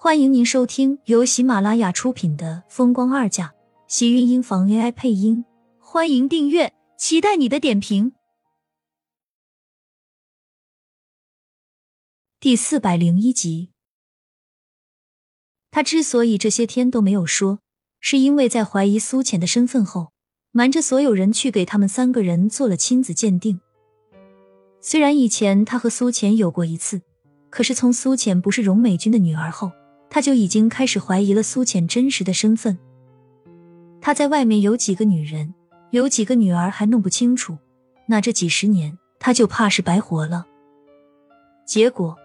欢迎您收听由喜马拉雅出品的《风光二嫁》，喜运音房 AI 配音。欢迎订阅，期待你的点评。第四百零一集，他之所以这些天都没有说，是因为在怀疑苏浅的身份后，瞒着所有人去给他们三个人做了亲子鉴定。虽然以前他和苏浅有过一次，可是从苏浅不是荣美君的女儿后。他就已经开始怀疑了苏浅真实的身份。他在外面有几个女人，有几个女儿还弄不清楚，那这几十年他就怕是白活了。结果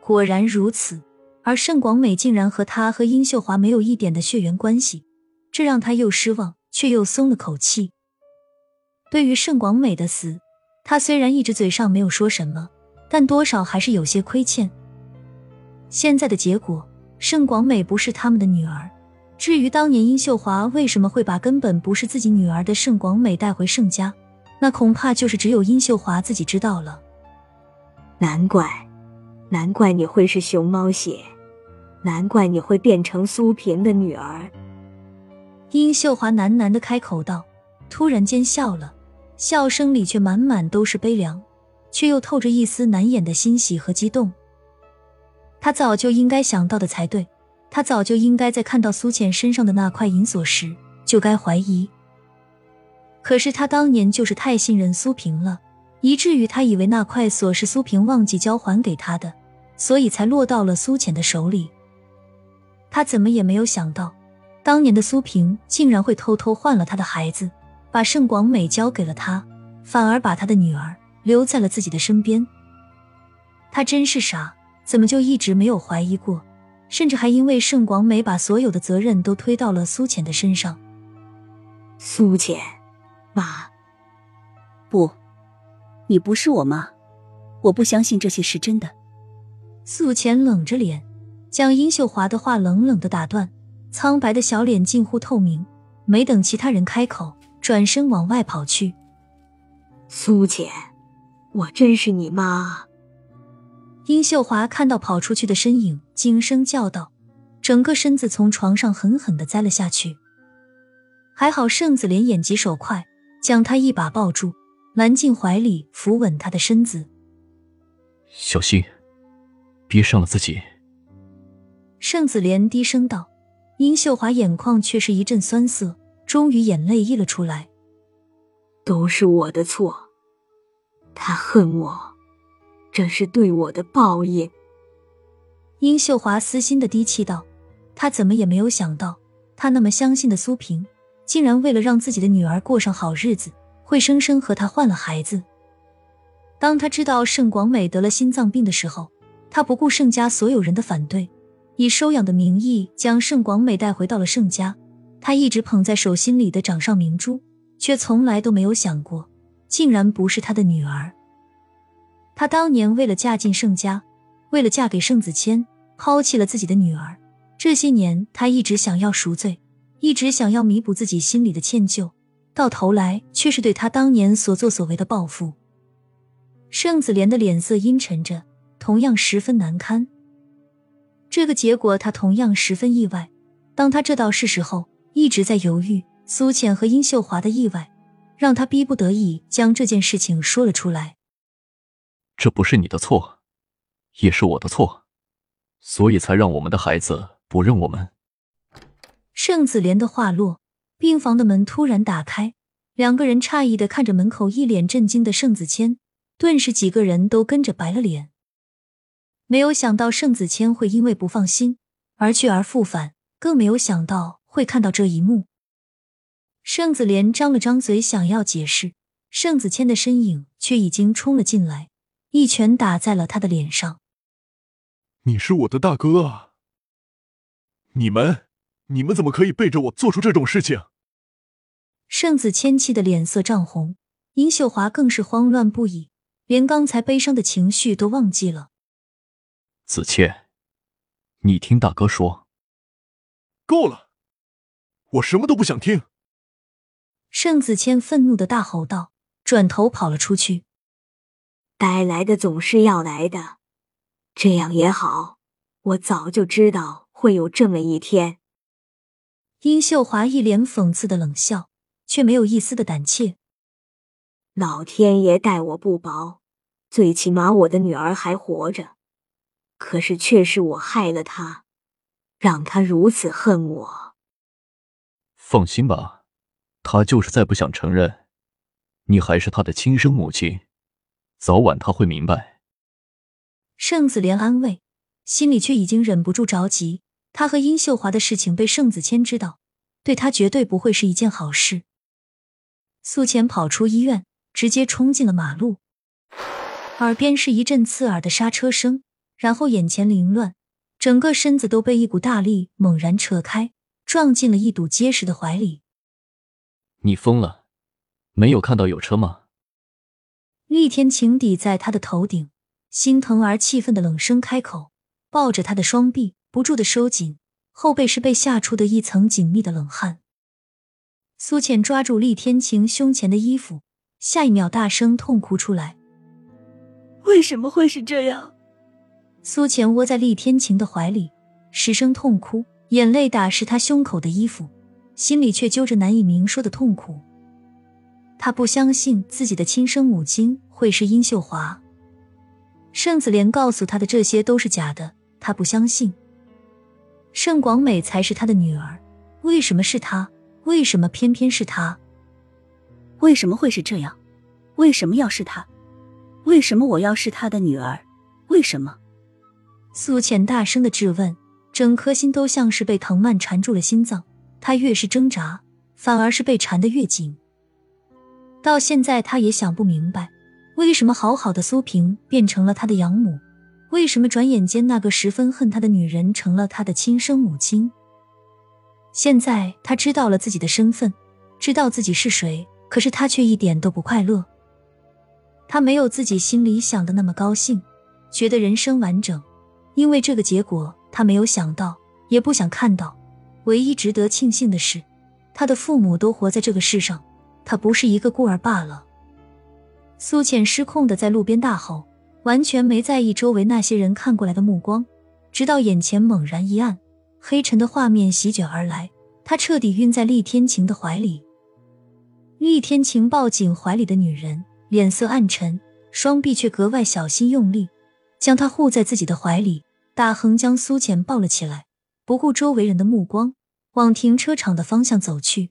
果然如此，而盛广美竟然和他和殷秀华没有一点的血缘关系，这让他又失望却又松了口气。对于盛广美的死，他虽然一直嘴上没有说什么，但多少还是有些亏欠。现在的结果。盛广美不是他们的女儿。至于当年殷秀华为什么会把根本不是自己女儿的盛广美带回盛家，那恐怕就是只有殷秀华自己知道了。难怪，难怪你会是熊猫血，难怪你会变成苏萍的女儿。殷秀华喃喃的开口道，突然间笑了，笑声里却满满都是悲凉，却又透着一丝难掩的欣喜和激动。他早就应该想到的才对，他早就应该在看到苏浅身上的那块银锁时就该怀疑。可是他当年就是太信任苏萍了，以至于他以为那块锁是苏萍忘记交还给他的，所以才落到了苏浅的手里。他怎么也没有想到，当年的苏萍竟然会偷偷换了他的孩子，把盛广美交给了他，反而把他的女儿留在了自己的身边。他真是傻。怎么就一直没有怀疑过？甚至还因为盛广美把所有的责任都推到了苏浅的身上。苏浅，妈，不，你不是我妈，我不相信这些是真的。苏浅冷着脸，将殷秀华的话冷冷的打断，苍白的小脸近乎透明。没等其他人开口，转身往外跑去。苏浅，我真是你妈。殷秀华看到跑出去的身影，惊声叫道，整个身子从床上狠狠的栽了下去。还好盛子莲眼疾手快，将他一把抱住，揽进怀里，扶稳他的身子。小心，别伤了自己。盛子莲低声道。殷秀华眼眶却是一阵酸涩，终于眼泪溢了出来。都是我的错，他恨我。这是对我的报应。殷秀华私心的低气道：“她怎么也没有想到，她那么相信的苏萍，竟然为了让自己的女儿过上好日子，会生生和他换了孩子。当她知道盛广美得了心脏病的时候，她不顾盛家所有人的反对，以收养的名义将盛广美带回到了盛家。他一直捧在手心里的掌上明珠，却从来都没有想过，竟然不是他的女儿。”他当年为了嫁进盛家，为了嫁给盛子谦，抛弃了自己的女儿。这些年，他一直想要赎罪，一直想要弥补自己心里的歉疚，到头来却是对他当年所作所为的报复。盛子莲的脸色阴沉着，同样十分难堪。这个结果，他同样十分意外。当他知道是时候，一直在犹豫。苏浅和殷秀华的意外，让他逼不得已将这件事情说了出来。这不是你的错，也是我的错，所以才让我们的孩子不认我们。盛子莲的话落，病房的门突然打开，两个人诧异的看着门口一脸震惊的盛子谦，顿时几个人都跟着白了脸。没有想到盛子谦会因为不放心而去而复返，更没有想到会看到这一幕。盛子莲张了张嘴想要解释，盛子谦的身影却已经冲了进来。一拳打在了他的脸上。你是我的大哥啊！你们，你们怎么可以背着我做出这种事情？盛子谦气的脸色涨红，殷秀华更是慌乱不已，连刚才悲伤的情绪都忘记了。子谦，你听大哥说。够了，我什么都不想听。盛子谦愤怒的大吼道，转头跑了出去。该来的总是要来的，这样也好。我早就知道会有这么一天。殷秀华一脸讽刺的冷笑，却没有一丝的胆怯。老天爷待我不薄，最起码我的女儿还活着，可是却是我害了她，让她如此恨我。放心吧，她就是再不想承认，你还是她的亲生母亲，早晚他会明白。盛子莲安慰，心里却已经忍不住着急。他和殷秀华的事情被盛子谦知道，对他绝对不会是一件好事。苏浅跑出医院，直接冲进了马路，耳边是一阵刺耳的刹车声，然后眼前凌乱，整个身子都被一股大力猛然扯开，撞进了一堵结实的怀里。你疯了？没有看到有车吗？厉天晴抵在他的头顶，心疼而气愤的冷声开口，抱着他的双臂。不住的收紧后背，是被吓出的一层紧密的冷汗。苏浅抓住厉天晴胸前的衣服，下一秒大声痛哭出来。为什么会是这样？苏浅窝在厉天晴的怀里，失声痛哭，眼泪打湿他胸口的衣服，心里却揪着难以明说的痛苦。他不相信自己的亲生母亲会是殷秀华，盛子莲告诉他的这些都是假的，他不相信。盛广美才是他的女儿，为什么是他？为什么偏偏是他？为什么会是这样？为什么要是他？为什么我要是他的女儿？为什么？苏浅大声的质问，整颗心都像是被藤蔓缠住了心脏。他越是挣扎，反而是被缠得越紧。到现在，他也想不明白，为什么好好的苏萍变成了他的养母。为什么转眼间那个十分恨他的女人成了他的亲生母亲？现在他知道了自己的身份，知道自己是谁，可是他却一点都不快乐。他没有自己心里想的那么高兴，觉得人生完整，因为这个结果他没有想到，也不想看到。唯一值得庆幸的是，他的父母都活在这个世上，他不是一个孤儿罢了。苏浅失控的在路边大吼。完全没在意周围那些人看过来的目光，直到眼前猛然一暗，黑沉的画面席卷而来，他彻底晕在厉天晴的怀里。厉天晴抱紧怀里的女人，脸色暗沉，双臂却格外小心用力，将她护在自己的怀里，大横将苏浅抱了起来，不顾周围人的目光，往停车场的方向走去。